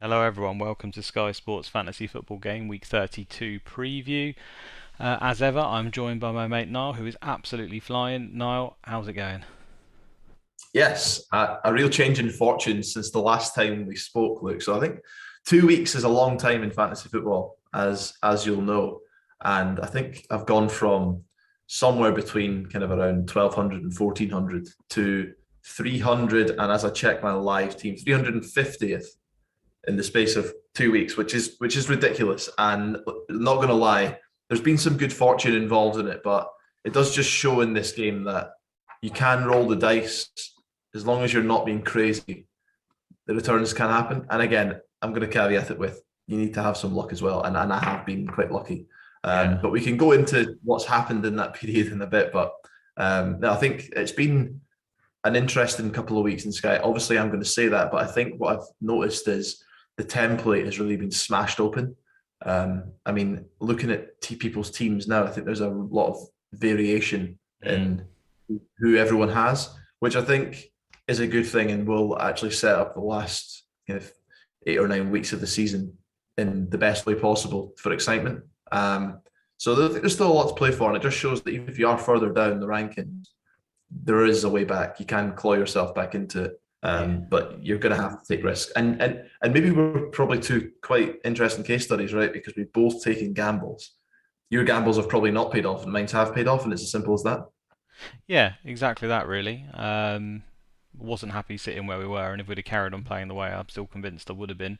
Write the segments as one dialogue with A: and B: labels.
A: Hello, everyone. Welcome to Sky Sports Fantasy Football Game Week 32 preview. Uh, as ever, I'm joined by my mate Niall, who is absolutely flying. Niall, how's it going?
B: Yes, a, a real change in fortune since the last time we spoke, Luke. So I think two weeks is a long time in fantasy football, as as you'll know. And I think I've gone from somewhere between kind of around 1200 and 1400 to 300 and as i check my live team 350th in the space of two weeks, which is which is ridiculous. And not going to lie, there's been some good fortune involved in it, but it does just show in this game that you can roll the dice as long as you're not being crazy. The returns can happen. And again, I'm going to caveat it with you need to have some luck as well, and, and I have been quite lucky. Um, yeah. But we can go into what's happened in that period in a bit. But um, no, I think it's been an interesting couple of weeks in Sky. Obviously, I'm going to say that, but I think what I've noticed is the template has really been smashed open. Um, I mean, looking at t- people's teams now, I think there's a lot of variation mm. in who everyone has, which I think is a good thing and will actually set up the last you know, eight or nine weeks of the season in the best way possible for excitement. Um, so there's still a lot to play for, and it just shows that even if you are further down the rankings, there is a way back. You can claw yourself back into it. Um, but you're going to have to take risks, and and and maybe we're probably two quite interesting case studies, right? Because we've both taken gambles. Your gambles have probably not paid off, and mine have paid off, and it's as simple as that.
A: Yeah, exactly that. Really, um, wasn't happy sitting where we were, and if we'd have carried on playing the way I'm still convinced I would have been.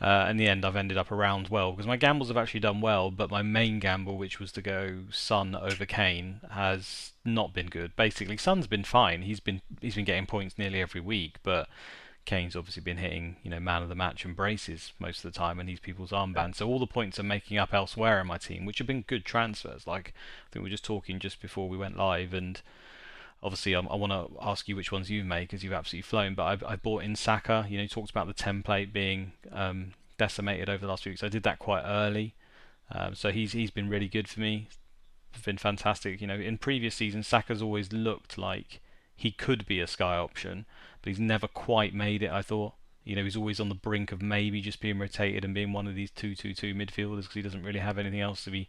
A: Uh, in the end, I've ended up around well because my gambles have actually done well, but my main gamble, which was to go Son over Kane, has not been good. Basically, Son's been fine. He's been he's been getting points nearly every week, but Kane's obviously been hitting you know man of the match and braces most of the time, and these people's armbands. So all the points are making up elsewhere in my team, which have been good transfers. Like I think we were just talking just before we went live, and obviously I, I want to ask you which ones you've made because you've absolutely flown. But I, I bought in Saka. You know, you talked about the template being um, decimated over the last few weeks. I did that quite early, um, so he's he's been really good for me. Been fantastic. You know, in previous seasons, Saka's always looked like he could be a Sky option, but he's never quite made it. I thought. You know, he's always on the brink of maybe just being rotated and being one of these two-two-two midfielders because he doesn't really have anything else to be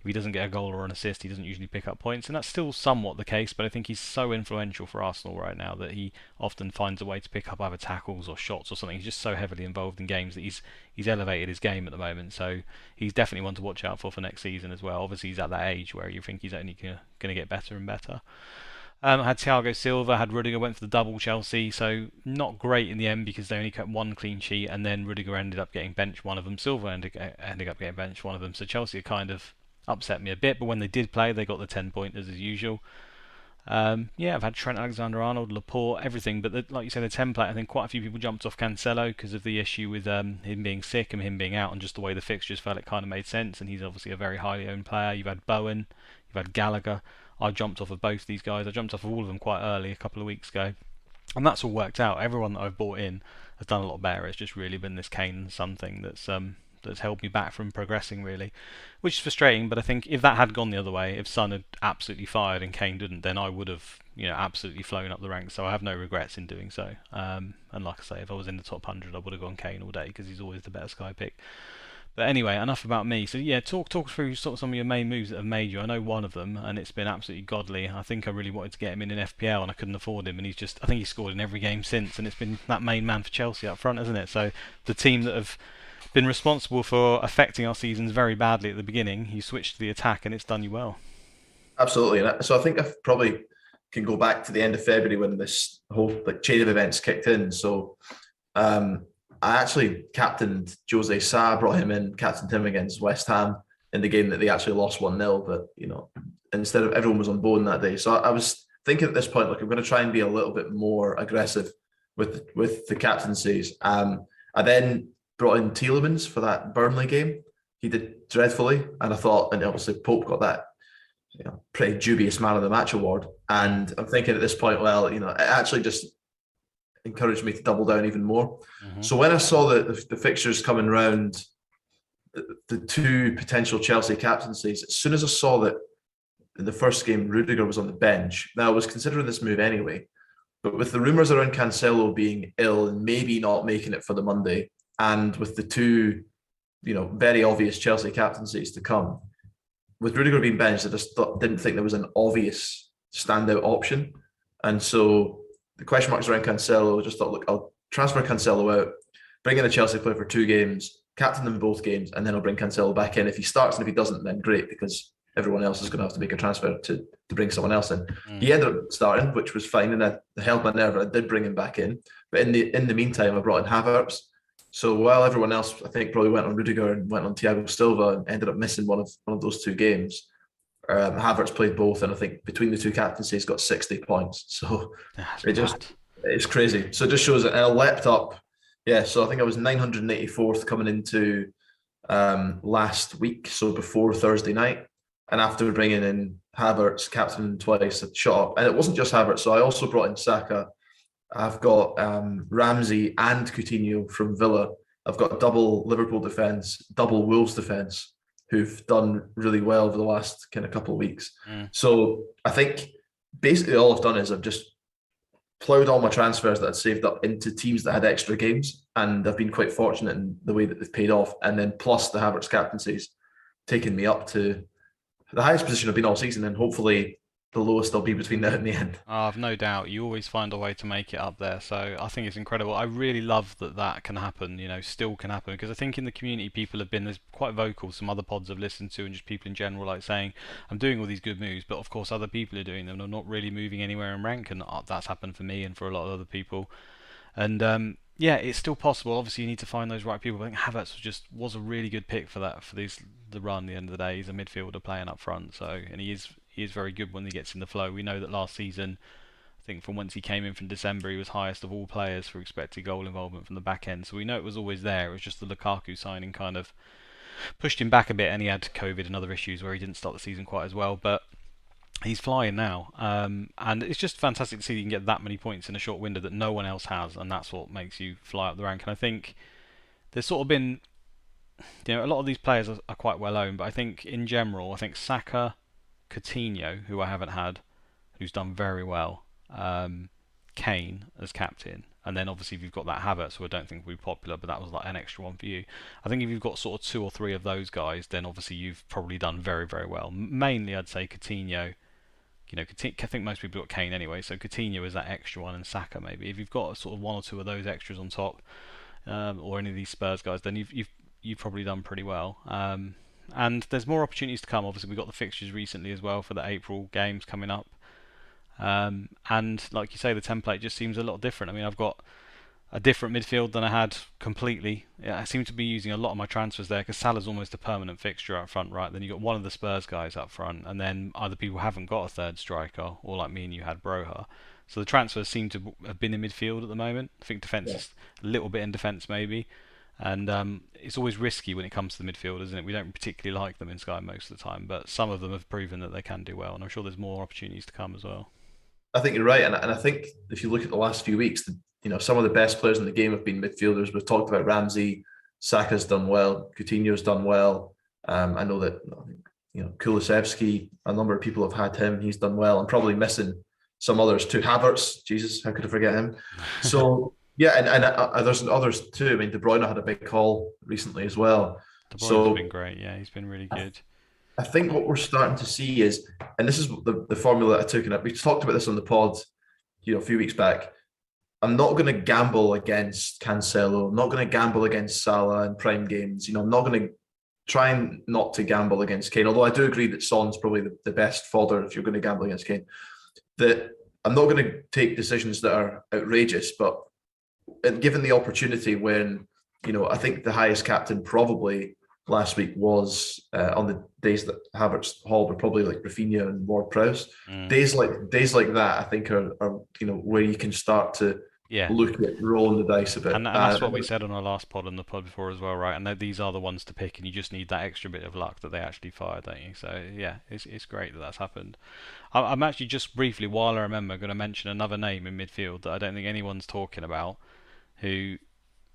A: if he doesn't get a goal or an assist, he doesn't usually pick up points, and that's still somewhat the case. But I think he's so influential for Arsenal right now that he often finds a way to pick up either tackles or shots or something. He's just so heavily involved in games that he's he's elevated his game at the moment. So he's definitely one to watch out for for next season as well. Obviously, he's at that age where you think he's only going to get better and better. Um, had Thiago Silva, had Rudiger, went for the double Chelsea, so not great in the end because they only kept one clean sheet, and then Rudiger ended up getting benched one of them, Silva ended, ended up getting benched one of them. So Chelsea kind of upset me a bit. But when they did play, they got the 10 pointers as usual. Um, yeah, I've had Trent Alexander-Arnold, Laporte, everything. But the, like you said, the template. I think quite a few people jumped off Cancelo because of the issue with um, him being sick and him being out, and just the way the fixtures felt. It kind of made sense. And he's obviously a very highly owned player. You've had Bowen, you've had Gallagher. I jumped off of both these guys. I jumped off of all of them quite early a couple of weeks ago, and that's all worked out. Everyone that I've bought in has done a lot better. It's just really been this Kane something that's um, that's held me back from progressing really, which is frustrating. But I think if that had gone the other way, if Son had absolutely fired and Kane didn't, then I would have you know absolutely flown up the ranks. So I have no regrets in doing so. Um, and like I say, if I was in the top hundred, I would have gone Kane all day because he's always the better Sky pick. But anyway, enough about me. So yeah, talk talk through sort of some of your main moves that have made you. I know one of them, and it's been absolutely godly. I think I really wanted to get him in an FPL, and I couldn't afford him, and he's just I think he's scored in every game since, and it's been that main man for Chelsea up front, isn't it? So the team that have been responsible for affecting our seasons very badly at the beginning, you switched to the attack, and it's done you well.
B: Absolutely, and so I think I probably can go back to the end of February when this whole like chain of events kicked in. So um, I actually captained Jose Sa, brought him in, captained him against West Ham in the game that they actually lost 1 0. But, you know, instead of everyone was on Bowen that day. So I, was thinking at this point, like, I'm going to try and be a little bit more aggressive with with the captaincies. Um, I then brought in Tielemans for that Burnley game. He did dreadfully. And I thought, and obviously Pope got that you know, pretty dubious man of the match award. And I'm thinking at this point, well, you know, it actually just encouraged me to double down even more. Mm-hmm. So when I saw the, the, the fixtures coming round, the, the, two potential Chelsea captaincies, as soon as I saw that in the first game Rudiger was on the bench, now I was considering this move anyway, but with the rumours around Cancelo being ill and maybe not making it for the Monday, and with the two, you know, very obvious Chelsea captaincies to come, with Rudiger being benched, I just thought, didn't think there was an obvious standout option, and so the question marks around Cancelo. Just thought, look, I'll transfer Cancelo out, bring in a Chelsea player for two games, captain them in both games, and then I'll bring Cancelo back in. If he starts and if he doesn't, then great because everyone else is going to have to make a transfer to, to bring someone else in. Mm. He ended up starting, which was fine, and I held my nerve. I did bring him back in, but in the in the meantime, I brought in Havertz. So while everyone else, I think, probably went on Rudiger and went on Thiago Silva and ended up missing one of one of those two games, um, Havertz played both, and I think between the two captaincies, he's got 60 points. So That's it just it's crazy. So it just shows that I leapt up. Yeah, so I think I was 984th coming into um, last week, so before Thursday night. And after bringing in Havertz, captain twice, it shot up. And it wasn't just Havertz, so I also brought in Saka. I've got um, Ramsey and Coutinho from Villa. I've got double Liverpool defence, double Wolves defence who've done really well over the last kind of couple of weeks. Mm. So I think basically all I've done is I've just ploughed all my transfers that I'd saved up into teams that had extra games, and I've been quite fortunate in the way that they've paid off. And then plus the Havertz captaincies taken me up to the highest position I've been all season, and hopefully the lowest they'll be between now and the end.
A: Oh, I've no doubt. You always find a way to make it up there. So I think it's incredible. I really love that that can happen, you know, still can happen. Because I think in the community, people have been there's quite vocal. Some other pods I've listened to, and just people in general, like saying, I'm doing all these good moves, but of course, other people are doing them. And I'm not really moving anywhere in rank. And uh, that's happened for me and for a lot of other people. And, um, yeah, it's still possible. Obviously, you need to find those right people. I think Havertz was just was a really good pick for that for these the run. At the end of the day, he's a midfielder playing up front, so and he is he is very good when he gets in the flow. We know that last season, I think from once he came in from December, he was highest of all players for expected goal involvement from the back end. So we know it was always there. It was just the Lukaku signing kind of pushed him back a bit, and he had COVID and other issues where he didn't start the season quite as well. But he's flying now, um, and it's just fantastic to see you can get that many points in a short window that no one else has, and that's what makes you fly up the rank. And I think there's sort of been, you know, a lot of these players are, are quite well owned, but I think in general, I think Saka, Coutinho, who I haven't had, who's done very well, um, Kane as captain, and then obviously if you've got that Havertz, who I don't think will be popular, but that was like an extra one for you. I think if you've got sort of two or three of those guys, then obviously you've probably done very very well. Mainly, I'd say Coutinho. You know, I think most people got Kane anyway, so Coutinho is that extra one, and Saka maybe. If you've got sort of one or two of those extras on top, um, or any of these Spurs guys, then you've you've you've probably done pretty well. Um, and there's more opportunities to come. Obviously, we got the fixtures recently as well for the April games coming up. Um, and like you say, the template just seems a lot different. I mean, I've got a different midfield than I had completely. Yeah, I seem to be using a lot of my transfers there because Salah's almost a permanent fixture up front, right? Then you got one of the Spurs guys up front, and then other people haven't got a third striker, or like me and you had Broja. So the transfers seem to have been in midfield at the moment. I think defence yeah. is a little bit in defence maybe. And um, it's always risky when it comes to the midfield, isn't it? We don't particularly like them in Sky most of the time, but some of them have proven that they can do well, and I'm sure there's more opportunities to come as well.
B: I think you're right, and, and I think if you look at the last few weeks, the, you know some of the best players in the game have been midfielders. We've talked about Ramsey, Saka's done well, Coutinho's done well. Um, I know that you know Kulusevski, a number of people have had him. He's done well. I'm probably missing some others too. Havertz, Jesus, how could I forget him? So yeah, and, and uh, uh, there's others too. I mean, De Bruyne had a big call recently as well.
A: De Bruyne's so, been great. Yeah, he's been really good.
B: I think what we're starting to see is, and this is the, the formula I took, and we talked about this on the pod, you know, a few weeks back. I'm not going to gamble against Cancelo. I'm not going to gamble against Salah in prime games. You know, I'm not going to try and not to gamble against Kane. Although I do agree that Son's probably the, the best fodder if you're going to gamble against Kane. That I'm not going to take decisions that are outrageous, but given the opportunity when you know I think the highest captain probably last week was uh, on the days that Havertz Hall were probably like Raphinha and Ward Prowse. Mm. Days like days like that, I think are, are you know where you can start to yeah. look at rolling the dice a bit.
A: And, and that's uh, what we said on our last pod and the pod before as well, right? And these are the ones to pick, and you just need that extra bit of luck that they actually fired, don't you? So yeah, it's it's great that that's happened. I'm actually just briefly, while I remember, going to mention another name in midfield that I don't think anyone's talking about, who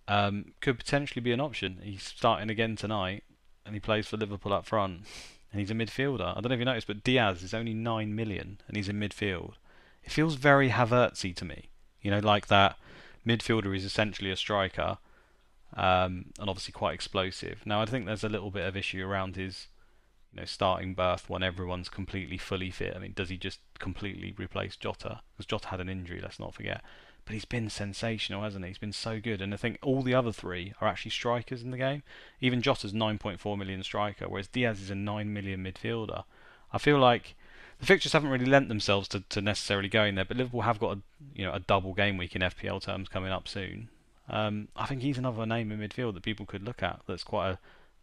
A: um, could potentially be an option. He's starting again tonight, and he plays for Liverpool up front, and he's a midfielder. I don't know if you noticed, but Diaz is only nine million, and he's in midfield. It feels very Havertzy to me. You know, like that midfielder is essentially a striker, um, and obviously quite explosive. Now, I think there's a little bit of issue around his, you know, starting berth when everyone's completely fully fit. I mean, does he just completely replace Jota? Because Jota had an injury, let's not forget. But he's been sensational, hasn't he? He's been so good, and I think all the other three are actually strikers in the game. Even Jota's 9.4 million striker, whereas Diaz is a 9 million midfielder. I feel like the fixtures haven't really lent themselves to, to necessarily going there, but Liverpool have got a you know a double game week in FPL terms coming up soon. Um, I think he's another name in midfield that people could look at. That's quite a,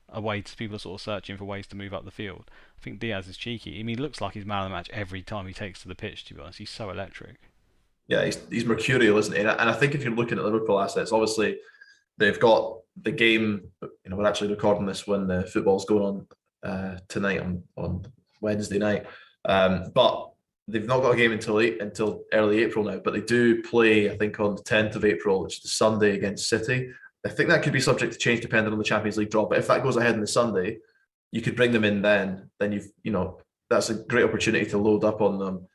A: a way to people are sort of searching for ways to move up the field. I think Diaz is cheeky. I mean, he looks like he's man of the match every time he takes to the pitch. To be honest, he's so electric.
B: Yeah, he's, he's mercurial, isn't he? And I think if you're looking at Liverpool assets, obviously they've got the game. You know, we're actually recording this when the football's going on uh, tonight on on Wednesday night. Um, but they've not got a game until eight, until early April now. But they do play, I think, on the 10th of April, which is the Sunday against City. I think that could be subject to change depending on the Champions League draw. But if that goes ahead on the Sunday, you could bring them in then. Then you've you know that's a great opportunity to load up on them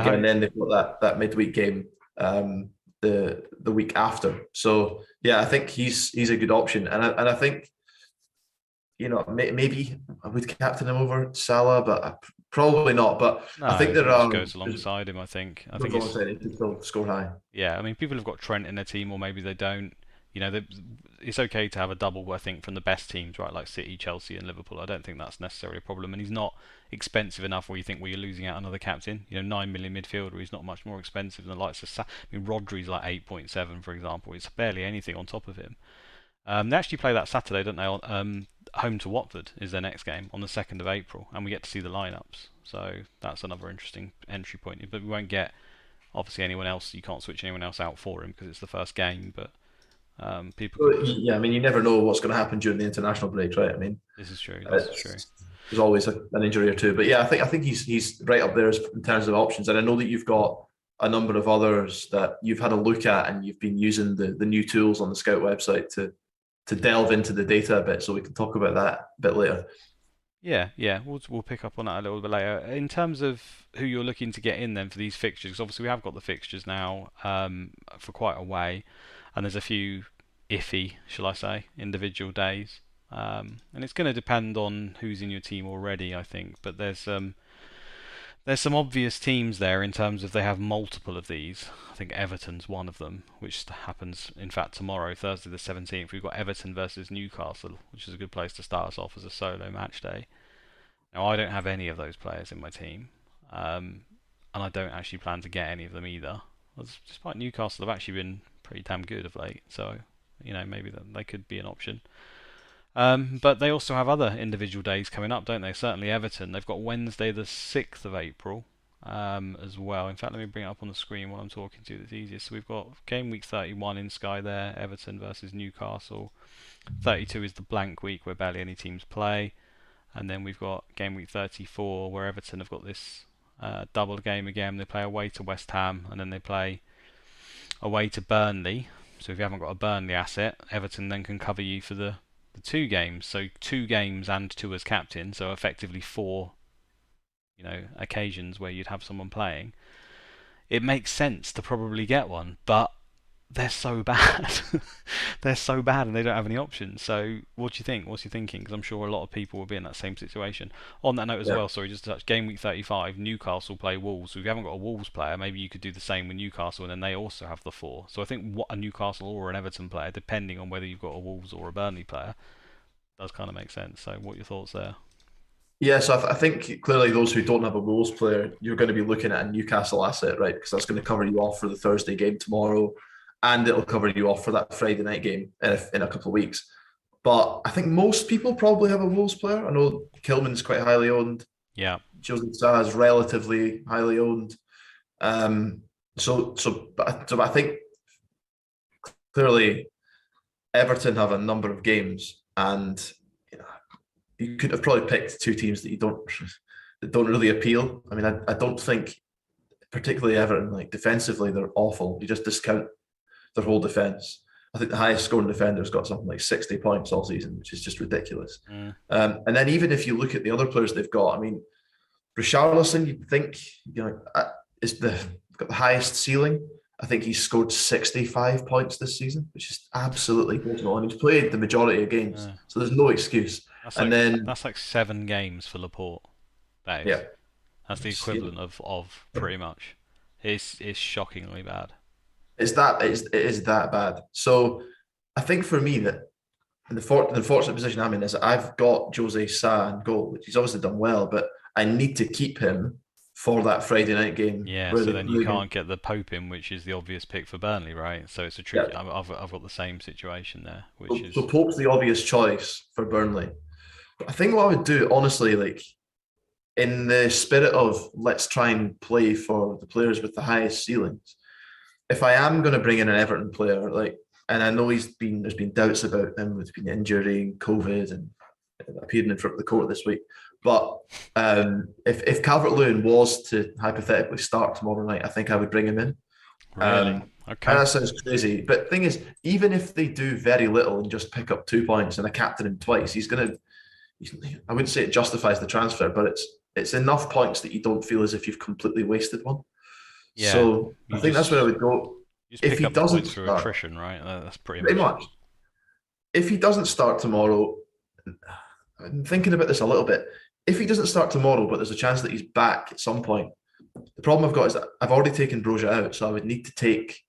B: again. And then they've got that that midweek game um, the the week after. So yeah, I think he's he's a good option, and I, and I think you know maybe I would captain him over Salah, but Probably not, but no, I think there are
A: goes alongside him. I think. I think
B: score high.
A: Yeah, I mean, people have got Trent in their team, or maybe they don't. You know, it's okay to have a double. I think from the best teams, right, like City, Chelsea, and Liverpool. I don't think that's necessarily a problem, and he's not expensive enough where you think well you're losing out another captain. You know, nine million midfielder. He's not much more expensive than the likes of. Sa- I mean, Rodri's like eight point seven, for example. It's barely anything on top of him. Um, they actually play that Saturday, don't they? Um, home to Watford is their next game on the 2nd of April, and we get to see the lineups. So that's another interesting entry point. But we won't get obviously anyone else. You can't switch anyone else out for him because it's the first game. But um, people.
B: Well, yeah, I mean, you never know what's going to happen during the international break, right? I mean,
A: this is true. This is true.
B: There's always a, an injury or two, but yeah, I think I think he's he's right up there in terms of options. And I know that you've got a number of others that you've had a look at, and you've been using the the new tools on the Scout website to to delve into the data a bit, so we can talk about that a bit later.
A: Yeah, yeah, we'll we'll pick up on that a little bit later. In terms of who you're looking to get in then for these fixtures, because obviously we have got the fixtures now um, for quite a way, and there's a few iffy, shall I say, individual days, um, and it's going to depend on who's in your team already, I think. But there's um, there's some obvious teams there in terms of they have multiple of these. I think Everton's one of them, which happens in fact tomorrow, Thursday the 17th. We've got Everton versus Newcastle, which is a good place to start us off as a solo match day. Now I don't have any of those players in my team, um, and I don't actually plan to get any of them either. Despite Newcastle have actually been pretty damn good of late, so you know maybe they could be an option. Um, but they also have other individual days coming up, don't they? Certainly Everton. They've got Wednesday the 6th of April um, as well. In fact, let me bring it up on the screen while I'm talking to you. That's easiest. So we've got game week 31 in Sky there, Everton versus Newcastle. 32 is the blank week where barely any teams play. And then we've got game week 34 where Everton have got this uh, double game again. They play away to West Ham and then they play away to Burnley. So if you haven't got a Burnley asset, Everton then can cover you for the the two games, so two games and two as captain, so effectively four, you know, occasions where you'd have someone playing, it makes sense to probably get one. But they're so bad. they're so bad and they don't have any options. So, what do you think? What's your thinking? Because I'm sure a lot of people will be in that same situation. On that note as yeah. well, sorry, just to touch game week 35, Newcastle play Wolves. So if you haven't got a Wolves player, maybe you could do the same with Newcastle, and then they also have the four. So I think what a Newcastle or an Everton player, depending on whether you've got a Wolves or a Burnley player, does kind of make sense. So, what are your thoughts there?
B: Yes, I, th- I, think clearly those who don't have a Wolves player, you're going to be looking at a Newcastle asset, right? Because that's going to cover you off for the Thursday game tomorrow and it'll cover you off for that Friday night game in a, in a couple of weeks. But I think most people probably have a Wolves player. I know Kilman's quite highly owned.
A: Yeah.
B: Joseph is relatively highly owned. Um, so, so, so I think clearly Everton have a number of games, and you, know, you could have probably picked two teams that you don't that don't really appeal. I mean, I, I don't think particularly Everton like defensively they're awful. You just discount their whole defence. I think the highest scoring defender's got something like 60 points all season, which is just ridiculous. Mm. Um, and then even if you look at the other players they've got, I mean, Richarlison, you'd think, you know, uh, is the got the highest ceiling. I think he's scored 65 points this season, which is absolutely incredible. And he's played the majority of games, yeah. so there's no excuse.
A: That's
B: and
A: like,
B: then
A: that's like seven games for Laporte. That is.
B: Yeah.
A: That's the equivalent of, of pretty much. It's, it's shockingly bad.
B: It's that it's, it is that bad. So I think for me that the, for, the fortunate position I'm in is I've got Jose Sa in goal, which he's obviously done well, but I need to keep him for that Friday night game.
A: Yeah, so then you can't get the Pope in, which is the obvious pick for Burnley, right? So it's a tricky. Yeah. I've, I've got the same situation there, which
B: so,
A: is
B: so Pope's the obvious choice for Burnley. But I think what I would do, honestly, like in the spirit of let's try and play for the players with the highest ceilings, if I am going to bring in an Everton player, like, and I know he's been there's been doubts about him with been injury and COVID and appearing in front of the court this week. But um, if if Calvert Lewin was to hypothetically start tomorrow night, I think I would bring him in.
A: Really? Um, okay.
B: And that sounds crazy, but thing is, even if they do very little and just pick up two points and a captain him twice, he's gonna. He's, I wouldn't say it justifies the transfer, but it's it's enough points that you don't feel as if you've completely wasted one. Yeah, so I think just, that's where I would go.
A: If he doesn't through start, attrition, right? That's pretty,
B: pretty much. much. If he doesn't start tomorrow, I'm thinking about this a little bit. If he doesn't start tomorrow, but there's a chance that he's back at some point, the problem I've got is that I've already taken Broja out, so I would need to take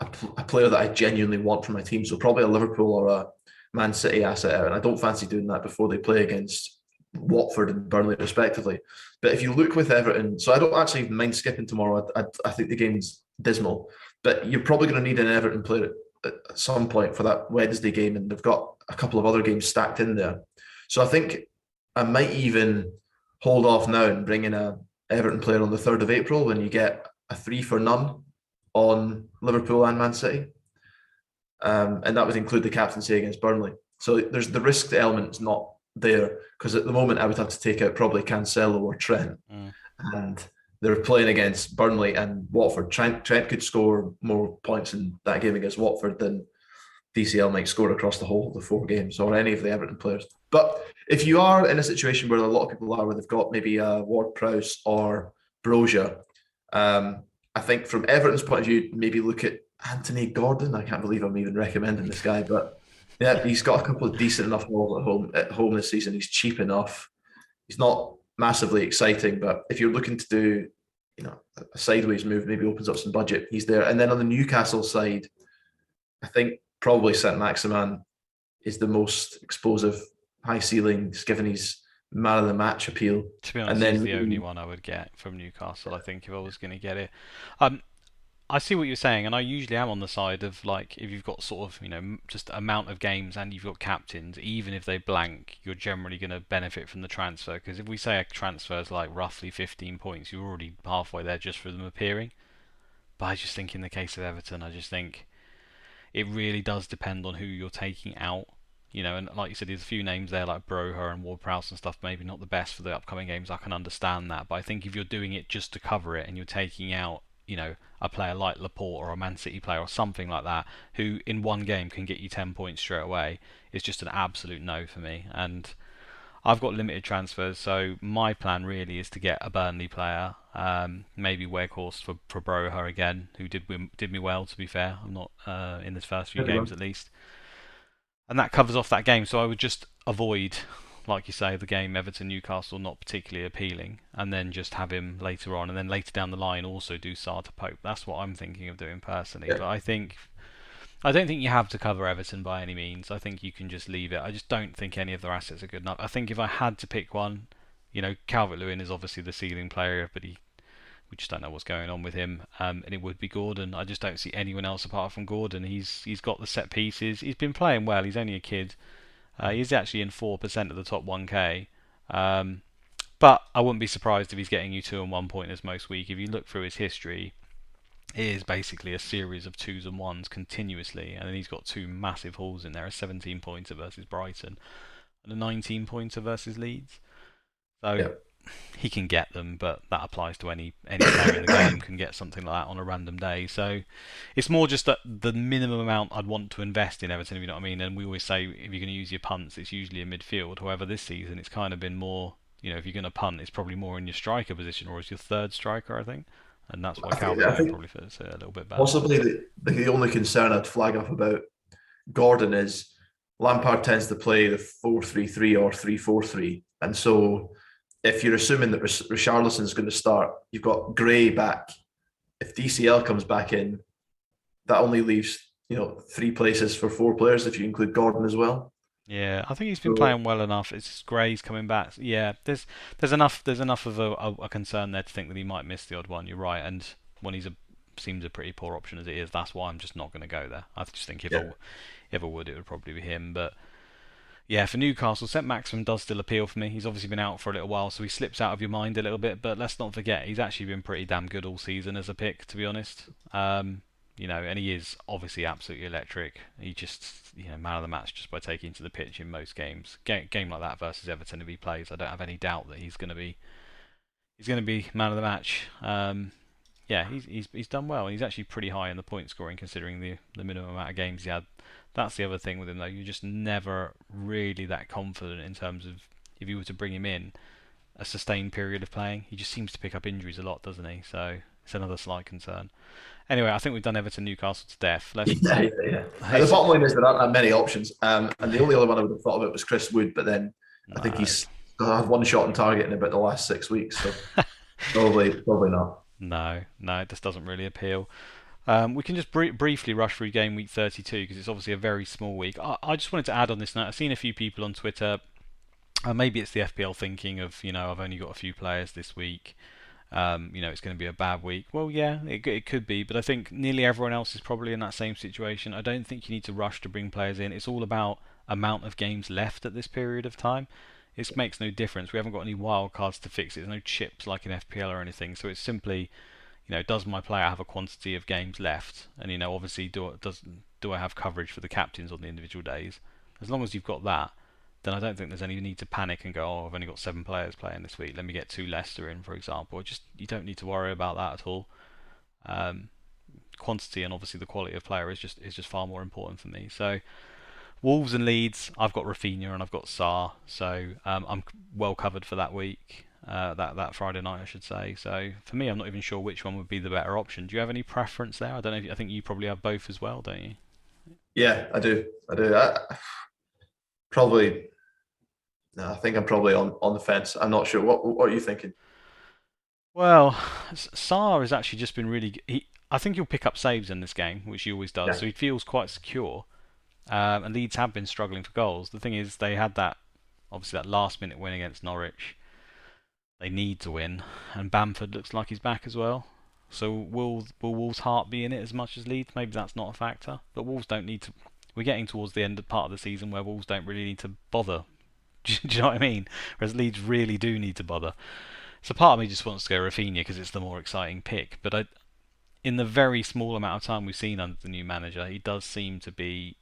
B: a, a player that I genuinely want for my team. So probably a Liverpool or a Man City asset out, and I don't fancy doing that before they play against Watford and Burnley respectively. But if you look with Everton, so I don't actually mind skipping tomorrow. I, I, I think the game's dismal, but you're probably going to need an Everton player at, at some point for that Wednesday game, and they've got a couple of other games stacked in there. So I think I might even hold off now and bring in a Everton player on the third of April when you get a three for none on Liverpool and Man City, um, and that would include the captaincy against Burnley. So there's the risk element is not there because at the moment I would have to take out probably Cancelo or Trent, mm. and they're playing against Burnley and Watford. Trent, Trent could score more points in that game against Watford than DCL might score across the whole of the four games or any of the Everton players. But if you are in a situation where a lot of people are, where they've got maybe a Ward Prowse or Broja, um, I think from Everton's point of view, maybe look at Anthony Gordon. I can't believe I'm even recommending this guy, but yeah, he's got a couple of decent enough goals at home at home this season. He's cheap enough. He's not massively exciting, but if you're looking to do, you know, a sideways move, maybe opens up some budget. He's there. And then on the Newcastle side, I think probably Saint Maximin is the most explosive, high ceilings, given his man of the match appeal.
A: To be honest, and then, he's the only one I would get from Newcastle. I think if I was going to get it. Um, I see what you're saying, and I usually am on the side of like if you've got sort of you know just amount of games and you've got captains, even if they blank, you're generally going to benefit from the transfer because if we say a transfer is like roughly 15 points, you're already halfway there just for them appearing. But I just think in the case of Everton, I just think it really does depend on who you're taking out. You know, and like you said, there's a few names there like Broja and Ward Prowse and stuff. Maybe not the best for the upcoming games. I can understand that, but I think if you're doing it just to cover it and you're taking out you know, a player like Laporte or a Man City player or something like that, who in one game can get you 10 points straight away, is just an absolute no for me. And I've got limited transfers, so my plan really is to get a Burnley player Um, maybe Weghorst for for Broja again, who did did me well. To be fair, I'm not uh, in this first few games at least, and that covers off that game. So I would just avoid, like you say, the game Everton Newcastle not particularly appealing, and then just have him later on, and then later down the line also do Sa to Pope. That's what I'm thinking of doing personally. Yeah. But I think I don't think you have to cover Everton by any means. I think you can just leave it. I just don't think any of their assets are good enough. I think if I had to pick one, you know, Calvert Lewin is obviously the ceiling player, but he we just don't know what's going on with him. Um, and it would be Gordon. I just don't see anyone else apart from Gordon. He's he's got the set pieces. He's been playing well. He's only a kid. Uh, he's actually in four percent of the top 1K. Um, but I wouldn't be surprised if he's getting you two and one pointers most week. If you look through his history, it is basically a series of twos and ones continuously, and then he's got two massive hauls in there: a 17 pointer versus Brighton, and a 19 pointer versus Leeds. So yep he can get them, but that applies to any any player in the game can get something like that on a random day. So it's more just that the minimum amount I'd want to invest in Everton, if you know what I mean. And we always say if you're going to use your punts, it's usually a midfield. However, this season it's kind of been more, you know, if you're going to punt, it's probably more in your striker position or as your third striker, I think. And that's why Calvert probably fits a little bit better.
B: Possibly the, the only concern I'd flag up about Gordon is Lampard tends to play the 4 3 3 or 3 4 3. And so if you're assuming that Richarlison is going to start, you've got Gray back. If DCL comes back in, that only leaves you know three places for four players if you include Gordon as well.
A: Yeah, I think he's been so, playing well enough. It's Gray's coming back. Yeah, there's there's enough there's enough of a, a, a, concern there to think that he might miss the odd one. You're right, and when he's a seems a pretty poor option as it is, that's why I'm just not going to go there. I just think if yeah. I, if I would, it would probably be him, but yeah, for Newcastle, St Maximin does still appeal for me. He's obviously been out for a little while, so he slips out of your mind a little bit. But let's not forget, he's actually been pretty damn good all season as a pick, to be honest. Um, you know, and he is obviously absolutely electric. He just, you know, man of the match just by taking to the pitch in most games. Game, game like that versus Everton, if he plays, I don't have any doubt that he's going to be, he's going to be man of the match. Um, yeah, he's he's he's done well, and he's actually pretty high in the point scoring considering the the minimum amount of games he had that's the other thing with him, though. You're just never really that confident in terms of if you were to bring him in a sustained period of playing. He just seems to pick up injuries a lot, doesn't he? So it's another slight concern. Anyway, I think we've done Everton Newcastle to death. Let's
B: yeah, yeah, yeah. the bottom line is there aren't that many options, um, and the only other one I would have thought of it was Chris Wood, but then no. I think he's had one shot on target in about the last six weeks, so probably probably not.
A: No, no, it just doesn't really appeal. Um, we can just br- briefly rush through game week 32 because it's obviously a very small week. I-, I just wanted to add on this note. I've seen a few people on Twitter. Uh, maybe it's the FPL thinking of you know I've only got a few players this week. Um, you know it's going to be a bad week. Well, yeah, it, it could be, but I think nearly everyone else is probably in that same situation. I don't think you need to rush to bring players in. It's all about amount of games left at this period of time. It makes no difference. We haven't got any wild cards to fix it. There's no chips like in FPL or anything. So it's simply you know, does my player have a quantity of games left? And you know, obviously, do does do I have coverage for the captains on the individual days? As long as you've got that, then I don't think there's any need to panic and go, oh, I've only got seven players playing this week. Let me get two Leicester in, for example. Just you don't need to worry about that at all. Um, quantity and obviously the quality of player is just is just far more important for me. So. Wolves and Leeds, I've got Raphinha and I've got Sa, so um, I'm well covered for that week uh, that that Friday night, I should say. So for me, I'm not even sure which one would be the better option. Do you have any preference there? I don't know. You, I think you probably have both as well, don't you?
B: Yeah, I do. I do. I, probably. No, I think I'm probably on, on the fence. I'm not sure. What What are you thinking?
A: Well, Sa has actually just been really. He, I think he'll pick up saves in this game, which he always does. Yeah. So he feels quite secure. Um, and Leeds have been struggling for goals. The thing is, they had that obviously that last minute win against Norwich. They need to win, and Bamford looks like he's back as well. So will will Wolves' heart be in it as much as Leeds? Maybe that's not a factor. But Wolves don't need to. We're getting towards the end of part of the season where Wolves don't really need to bother. do, you know what I mean? Whereas Leeds really do need to bother. So part of me just wants to go Raphinha because it's the more exciting pick. But I, in the very small amount of time we've seen under the new manager, he does seem to be.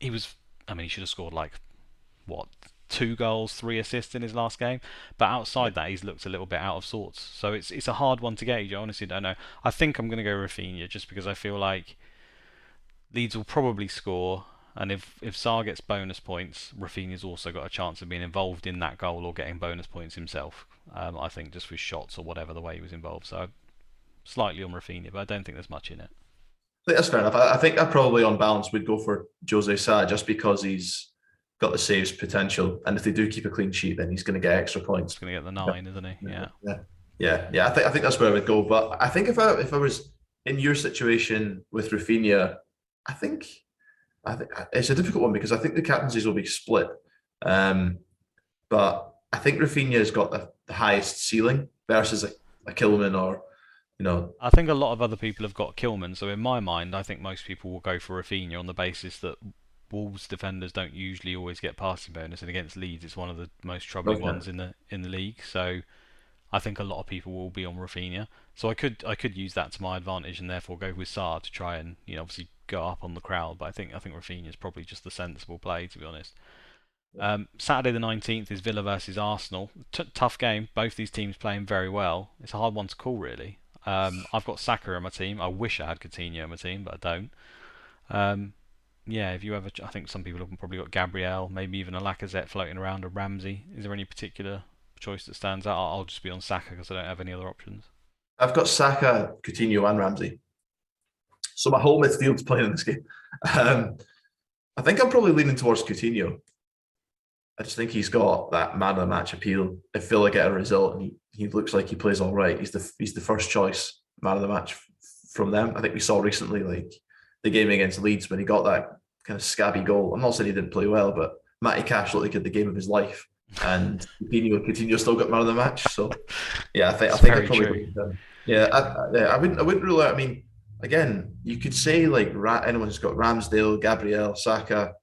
A: He was. I mean, he should have scored like what two goals, three assists in his last game. But outside that, he's looked a little bit out of sorts. So it's it's a hard one to gauge. I honestly don't know. I think I'm going to go Raphinha just because I feel like Leeds will probably score. And if if Sa gets bonus points, Raphinha's also got a chance of being involved in that goal or getting bonus points himself. Um, I think just with shots or whatever the way he was involved. So slightly on Raphinha, but I don't think there's much in it.
B: I think that's fair enough. I, I think I probably on balance would go for Jose Sa just because he's got the saves potential, and if they do keep a clean sheet, then he's going to get extra points.
A: He's going to get the nine, yeah. isn't he? Yeah.
B: yeah, yeah, yeah. I think I think that's where I would go. But I think if I if I was in your situation with Raphinha, I think I think it's a difficult one because I think the captaincies will be split. Um, but I think Raphinha has got the, the highest ceiling versus a, a Kilman or you know.
A: I think a lot of other people have got Kilman, so in my mind, I think most people will go for Raphinha on the basis that Wolves defenders don't usually always get passing bonus, and against Leeds, it's one of the most troubling okay. ones in the in the league. So I think a lot of people will be on Raphinha. So I could I could use that to my advantage and therefore go with Sa to try and you know obviously go up on the crowd. But I think I think Raphinha is probably just the sensible play to be honest. Um, Saturday the 19th is Villa versus Arsenal. T- tough game. Both these teams playing very well. It's a hard one to call really. Um, I've got Saka on my team. I wish I had Coutinho on my team, but I don't. Um, yeah, if you ever, I think some people have probably got Gabriel, maybe even a Lacazette floating around, or Ramsey. Is there any particular choice that stands out? I'll, just be on Saka because I don't have any other options.
B: I've got Saka, Coutinho, and Ramsey. So my whole midfield's playing in this game. Um, I think I'm probably leaning towards Coutinho. I just think he's got that man of the match appeal. If Villa get a result and he, he looks like he plays all right, he's the he's the first choice man of the match from them. I think we saw recently like the game against Leeds when he got that kind of scabby goal. I'm not saying he didn't play well, but Matty Cash looked like he had the game of his life. And Coutinho, Coutinho still got man of the match. So yeah, I think I think I probably yeah, I, I, wouldn't I wouldn't rule out. I mean, again, you could say like anyone who's got Ramsdale, Gabriel, Saka,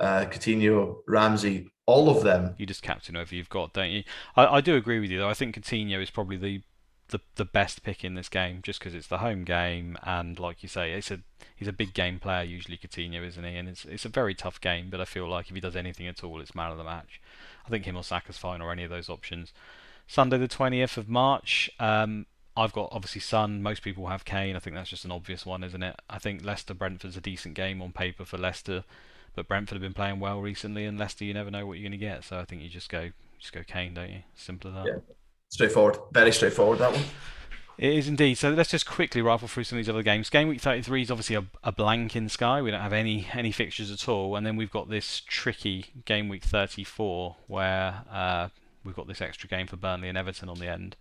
B: uh, Coutinho, Ramsey, all of them.
A: You just captain whoever you've got, don't you? I, I do agree with you though. I think Coutinho is probably the the, the best pick in this game just because it's the home game and like you say it's a he's a big game player usually Coutinho isn't he? And it's it's a very tough game but I feel like if he does anything at all it's man of the match. I think him or Saka's fine or any of those options. Sunday the 20th of March um, I've got obviously Son. Most people have Kane. I think that's just an obvious one isn't it? I think Leicester Brentford's a decent game on paper for Leicester but Brentford have been playing well recently, and Leicester, you never know what you're going to get. So I think you just go, just go Kane, don't you? Simple as that.
B: Yeah, straightforward. Very straightforward that one.
A: It is indeed. So let's just quickly rifle through some of these other games. Game week 33 is obviously a, a, blank in Sky. We don't have any any fixtures at all, and then we've got this tricky game week 34 where uh, we've got this extra game for Burnley and Everton on the end.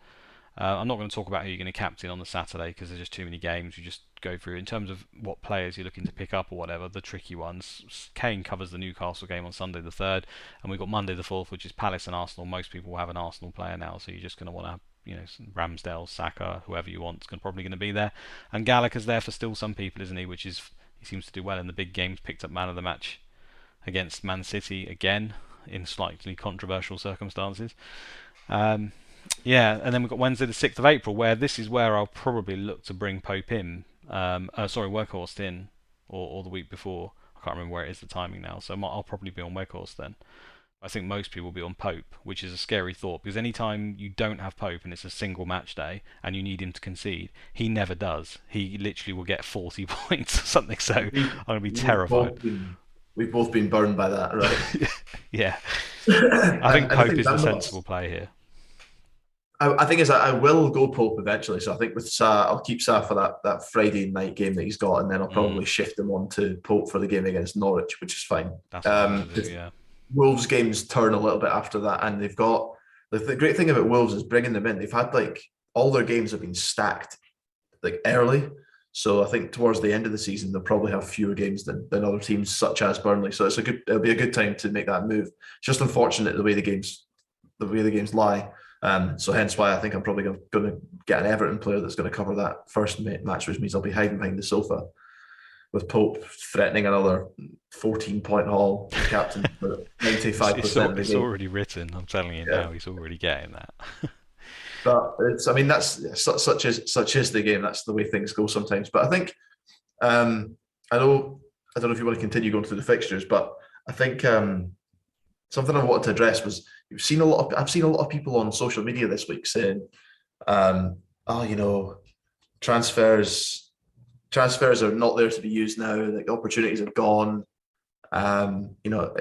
A: Uh, I'm not going to talk about who you're going to captain on the Saturday because there's just too many games. We just go through in terms of what players you're looking to pick up or whatever. The tricky ones. Kane covers the Newcastle game on Sunday the third, and we've got Monday the fourth, which is Palace and Arsenal. Most people will have an Arsenal player now, so you're just going to want to have you know Ramsdale, Saka, whoever you want is probably going to be there. And Gallagher's there for still some people, isn't he? Which is he seems to do well in the big games. Picked up man of the match against Man City again in slightly controversial circumstances. Um, yeah, and then we've got Wednesday the 6th of April, where this is where I'll probably look to bring Pope in. Um, uh, sorry, Weghorst in, or, or the week before. I can't remember where it is the timing now, so I'll probably be on Weghorst then. I think most people will be on Pope, which is a scary thought because anytime you don't have Pope and it's a single match day and you need him to concede, he never does. He literally will get 40 points or something. So I'm going to be terrified.
B: Both been, we've both been burned by that, right?
A: yeah. I think Pope I think is the sensible play here.
B: I, I think is I, I will go Pope eventually. So I think with Sa, I'll keep Sa for that that Friday night game that he's got, and then I'll probably mm. shift him on to Pope for the game against Norwich, which is fine.
A: Um, do, yeah.
B: Wolves games turn a little bit after that, and they've got the, the great thing about Wolves is bringing them in. They've had like all their games have been stacked like early. So I think towards the end of the season they'll probably have fewer games than, than other teams such as Burnley. So it's a good it'll be a good time to make that move. It's just unfortunate the way the games the way the games lie. Um, so hence why I think I'm probably going to get an Everton player that's going to cover that first match, which means I'll be hiding behind the sofa with Pope threatening another 14 point haul captain 95 percent.
A: It's, already written. I'm telling you yeah. now, he's already getting that.
B: but it's, I mean, that's such as such is the game. That's the way things go sometimes. But I think, um, I know, I don't know if you want to continue going through the fixtures, but I think um, something I wanted to address was you've seen a lot of I've seen a lot of people on social media this week saying, um, oh, you know, transfers transfers are not there to be used now. Like opportunities are gone. Um, you know,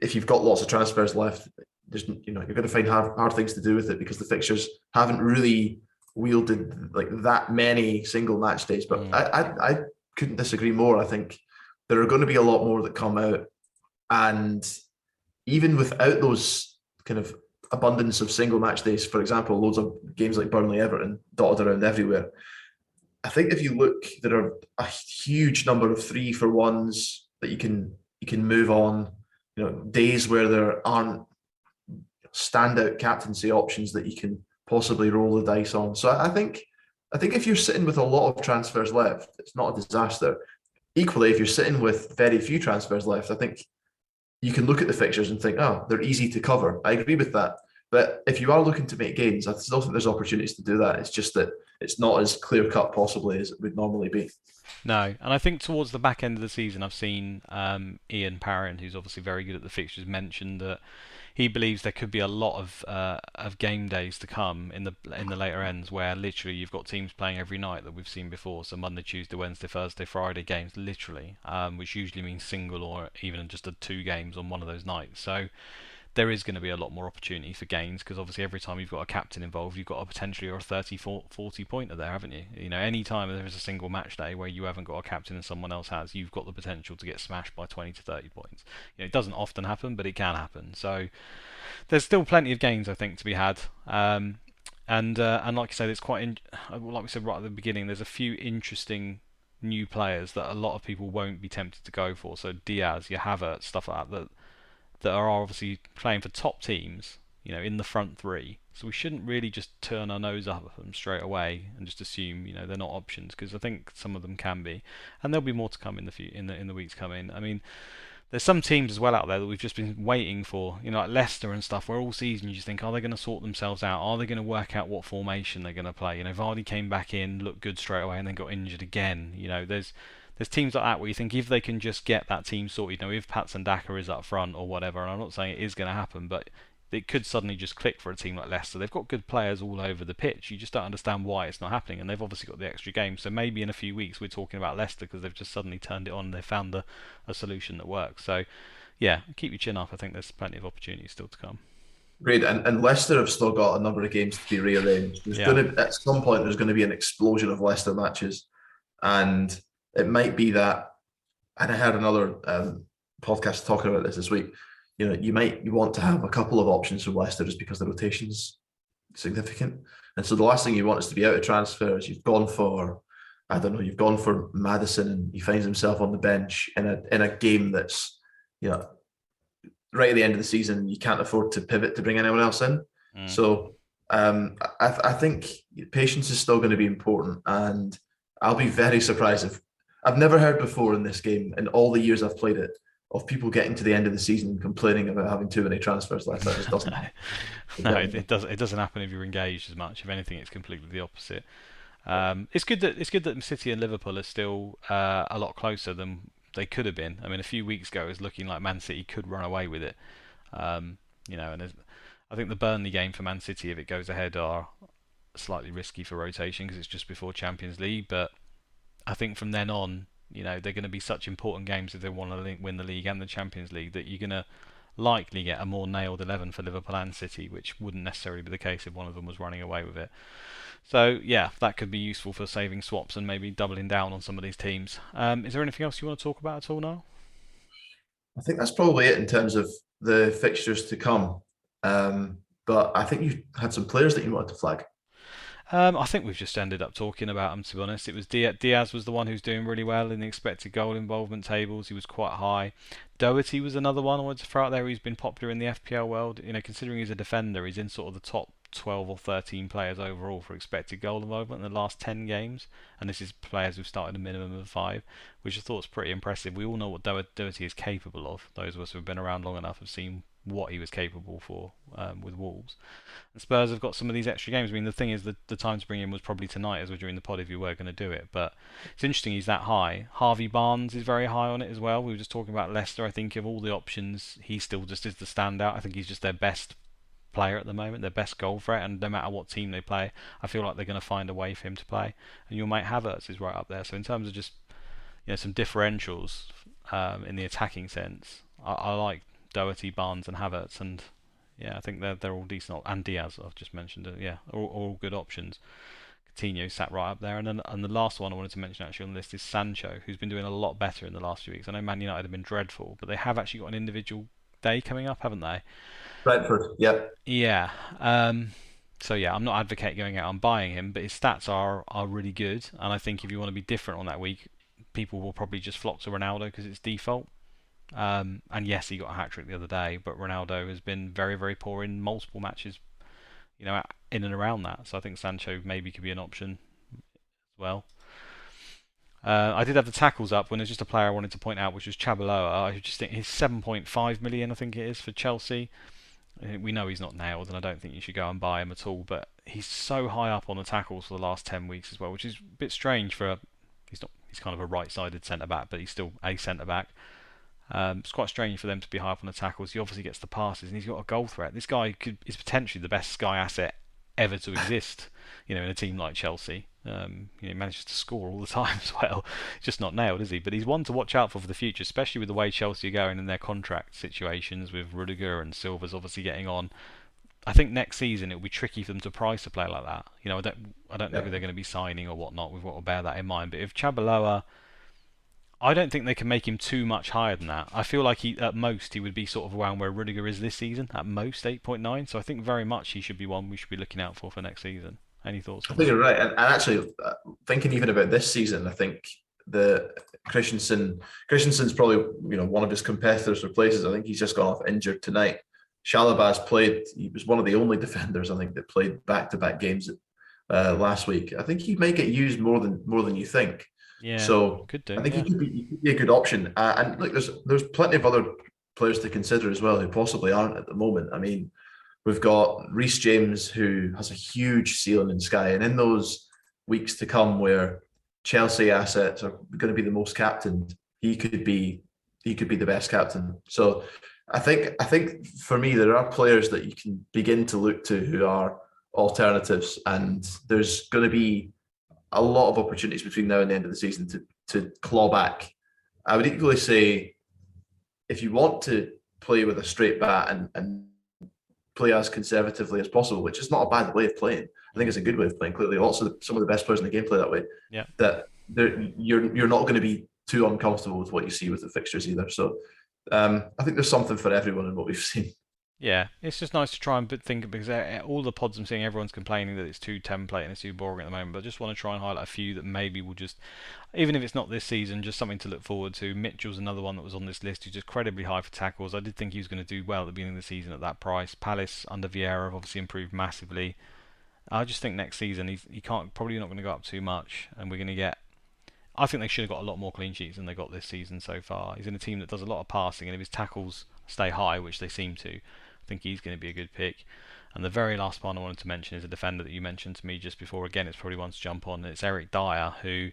B: if you've got lots of transfers left, there's you know you're going to find hard, hard things to do with it because the fixtures haven't really wielded like that many single match days. But mm. I, I, I couldn't disagree more. I think there are going to be a lot more that come out, and even without those kind of abundance of single match days, for example, loads of games like Burnley, Everton dotted around everywhere. I think if you look, there are a huge number of three for ones that you can you can move on. You know, days where there aren't standout captaincy options that you can possibly roll the dice on. So I think I think if you're sitting with a lot of transfers left, it's not a disaster. Equally, if you're sitting with very few transfers left, I think you can look at the fixtures and think, oh, they're easy to cover. I agree with that. But if you are looking to make gains, I still think there's opportunities to do that. It's just that it's not as clear cut possibly as it would normally be.
A: No, and I think towards the back end of the season, I've seen um, Ian Parron, who's obviously very good at the fixtures, mention that he believes there could be a lot of uh, of game days to come in the in the later ends where literally you've got teams playing every night that we've seen before. So Monday, Tuesday, Wednesday, Thursday, Friday games, literally, um, which usually means single or even just a two games on one of those nights. So there is going to be a lot more opportunity for gains because obviously every time you've got a captain involved, you've got a potentially or a 30, 40 pointer there, haven't you? You know, any time there is a single match day where you haven't got a captain and someone else has, you've got the potential to get smashed by 20 to 30 points. You know, it doesn't often happen, but it can happen. So there's still plenty of gains I think to be had. Um, and uh, and like I said, it's quite in, like we said right at the beginning. There's a few interesting new players that a lot of people won't be tempted to go for. So Diaz, you have stuff like that that that are obviously playing for top teams, you know, in the front three. So we shouldn't really just turn our nose up at them straight away and just assume, you know, they're not options because I think some of them can be, and there'll be more to come in the few, in the in the weeks coming. I mean, there's some teams as well out there that we've just been waiting for, you know, like Leicester and stuff, where all season you just think, are they going to sort themselves out? Are they going to work out what formation they're going to play? You know, Vardy came back in, looked good straight away, and then got injured again. You know, there's there's teams like that where you think if they can just get that team sorted, you know, if Patson Daka is up front or whatever, and I'm not saying it is going to happen, but it could suddenly just click for a team like Leicester. They've got good players all over the pitch. You just don't understand why it's not happening, and they've obviously got the extra game. So maybe in a few weeks we're talking about Leicester because they've just suddenly turned it on. and They found a, a solution that works. So yeah, keep your chin up. I think there's plenty of opportunities still to come.
B: Great, and, and Leicester have still got a number of games to be rearranged. There's yeah. going to at some point there's going to be an explosion of Leicester matches, and it might be that and I heard another um, podcast talking about this this week. You know, you might you want to have a couple of options for Leicester just because the rotation's significant, and so the last thing you want is to be out of transfers. You've gone for, I don't know, you've gone for Maddison, and he finds himself on the bench in a in a game that's, you know, right at the end of the season. You can't afford to pivot to bring anyone else in. Mm. So um, I, I think patience is still going to be important, and I'll be very surprised if I've never heard before in this game in all the years I've played it of people getting to the end of the season complaining about having too many transfers left. That just doesn't.
A: no, it, it does. It doesn't happen if you're engaged as much. If anything, it's completely the opposite. Um, it's good that it's good that City and Liverpool are still uh, a lot closer than they could have been. I mean, a few weeks ago, it was looking like Man City could run away with it. Um, you know, and I think the Burnley game for Man City, if it goes ahead, are slightly risky for rotation because it's just before Champions League. But I think from then on, you know, they're going to be such important games if they want to win the league and the Champions League that you're going to likely get a more nailed 11 for Liverpool and City, which wouldn't necessarily be the case if one of them was running away with it. So, yeah, that could be useful for saving swaps and maybe doubling down on some of these teams. Um, is there anything else you want to talk about at all now?
B: I think that's probably it in terms of the fixtures to come. Um, but I think you had some players that you wanted to flag.
A: Um, I think we've just ended up talking about him. To be honest, it was Diaz was the one who's doing really well in the expected goal involvement tables. He was quite high. Doherty was another one I wanted to throw out there. He's been popular in the FPL world. You know, considering he's a defender, he's in sort of the top 12 or 13 players overall for expected goal involvement in the last 10 games, and this is players who've started a minimum of five, which I thought was pretty impressive. We all know what Doherty is capable of. Those of us who've been around long enough have seen what he was capable for um, with Wolves. And Spurs have got some of these extra games. I mean, the thing is, the, the time to bring him was probably tonight as we're doing the pod if you were going to do it. But it's interesting he's that high. Harvey Barnes is very high on it as well. We were just talking about Leicester. I think of all the options, he still just is the standout. I think he's just their best player at the moment, their best goal threat, and no matter what team they play, I feel like they're going to find a way for him to play. And your mate Havertz is right up there. So in terms of just you know some differentials, um, in the attacking sense. I, I like Doherty, Barnes, and Havertz, and yeah, I think they're they're all decent. And Diaz, I've just mentioned. Yeah, all, all good options. Coutinho sat right up there, and then and the last one I wanted to mention actually on the list is Sancho, who's been doing a lot better in the last few weeks. I know Man United have been dreadful, but they have actually got an individual day coming up, haven't they?
B: Brentford, yep.
A: Yeah. Um, so yeah, I'm not advocating going out and buying him, but his stats are are really good, and I think if you want to be different on that week, people will probably just flock to Ronaldo because it's default. Um, and yes, he got a hat trick the other day, but Ronaldo has been very very poor in multiple matches, you know, in and around that. So I think Sancho maybe could be an option as well. Uh, I did have the tackles up when there's just a player I wanted to point out, which was Chalobah. I just think he's 7.5 million, I think it is for Chelsea. Uh, we know he's not nailed, and I don't think you should go and buy him at all. But he's so high up on the tackles for the last 10 weeks as well, which is a bit strange for a, he's not he's kind of a right-sided centre back, but he's still a centre back. Um, it's quite strange for them to be high up on the tackles. He obviously gets the passes, and he's got a goal threat. This guy could, is potentially the best Sky asset ever to exist. You know, in a team like Chelsea, um, you know, he manages to score all the time as well. Just not nailed, is he? But he's one to watch out for for the future, especially with the way Chelsea are going in their contract situations with Rudiger and Silva's obviously getting on. I think next season it will be tricky for them to price a player like that. You know, I don't, I don't know yeah. who they're going to be signing or whatnot. We've got to bear that in mind. But if Chalobah I don't think they can make him too much higher than that. I feel like he, at most, he would be sort of around where Rudiger is this season, at most 8.9. So I think very much he should be one we should be looking out for for next season. Any thoughts?
B: I think you're right. And, and actually, uh, thinking even about this season, I think the Christensen, Christensen's probably you know one of his competitors for places. I think he's just gone off injured tonight. Chalobah's played. He was one of the only defenders I think that played back-to-back games uh, last week. I think he might get used more than more than you think.
A: Yeah,
B: so
A: do,
B: I think
A: yeah.
B: he, could be, he, could be, a good option. Uh, and look, there's there's plenty of other players to consider as well who possibly aren't at the moment. I mean, we've got Reece James who has a huge ceiling in Sky, and in those weeks to come where Chelsea assets are going to be the most captained, he could be he could be the best captain. So I think I think for me there are players that you can begin to look to who are alternatives, and there's going to be a lot of opportunities between now and the end of the season to to claw back. I would equally say if you want to play with a straight bat and, and play as conservatively as possible, which is not a bad way of playing. I think it's a good way of playing. Clearly, also some of the best players in the game play that way.
A: Yeah.
B: That you're you're not going to be too uncomfortable with what you see with the fixtures either. So um, I think there's something for everyone in what we've seen.
A: Yeah, it's just nice to try and think because uh, all the pods I'm seeing, everyone's complaining that it's too template and it's too boring at the moment. But I just want to try and highlight a few that maybe will just, even if it's not this season, just something to look forward to. Mitchell's another one that was on this list who's just credibly high for tackles. I did think he was going to do well at the beginning of the season at that price. Palace under Vieira have obviously improved massively. I just think next season he's, he can't probably not going to go up too much, and we're going to get. I think they should have got a lot more clean sheets than they got this season so far. He's in a team that does a lot of passing, and if his tackles stay high, which they seem to think he's going to be a good pick. And the very last one I wanted to mention is a defender that you mentioned to me just before. Again, it's probably one to jump on. It's Eric Dier, who,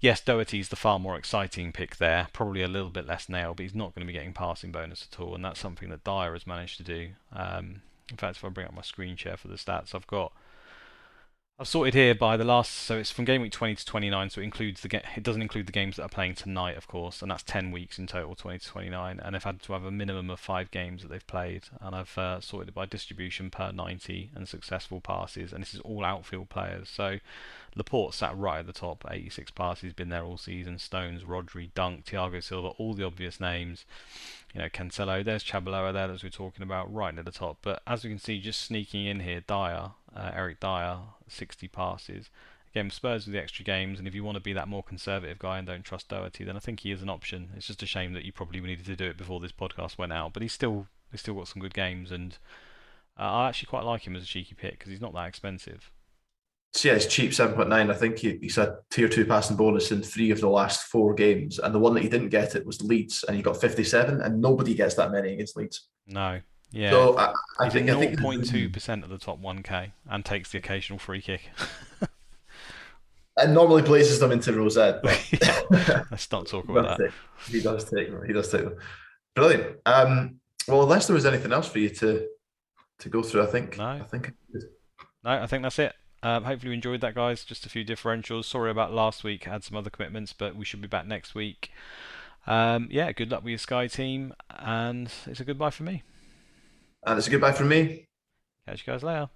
A: yes, Doherty's the far more exciting pick there. Probably a little bit less nail, but he's not going to be getting passing bonus at all. And that's something that Dyer has managed to do. Um, in fact, if I bring up my screen share for the stats, I've got I've sorted here by the last, so it's from game week 20 to 29, so it includes the it doesn't include the games that are playing tonight, of course, and that's 10 weeks in total, 20 to 29, and they've had to have a minimum of five games that they've played, and I've uh, sorted it by distribution per 90 and successful passes, and this is all outfield players. So Laporte sat right at the top, 86 passes, been there all season. Stones, Rodri, Dunk, Thiago Silva, all the obvious names. You know, Cancelo, there's Chalobah there as we are talking about, right near the top. But as we can see, just sneaking in here, Dier, uh, Eric Dier, 60 passes. Again, Spurs with the extra games, and if you want to be that more conservative guy and don't trust Doherty, then I think he is an option. It's just a shame that you probably needed to do it before this podcast went out, but he's still he's still got some good games, and uh, I actually quite like him as a cheeky pick because he's not that expensive.
B: So yeah, it's cheap, 7.9. I think he, he's had tier two passing bonus in three of the last four games. And the one that he didn't get it was Leeds, and he got 57, and nobody gets that many against Leeds.
A: No. Yeah.
B: So I, I
A: he's
B: think,
A: at
B: I think
A: 0.2% of the top 1K and takes the occasional free kick.
B: and normally places them into Rosette.
A: yeah. Let's not talk about that.
B: He does take them. He does take them. Brilliant. Um, well, unless there was anything else for you to to go through, I think.
A: No.
B: I think.
A: No, I think that's it. Um, hopefully you enjoyed that, guys. Just a few differentials. Sorry about last week. I had some other commitments, but we should be back next week. Um, yeah, good luck with your Sky team, and it's a goodbye for me.
B: And it's a goodbye from me.
A: Catch you guys later.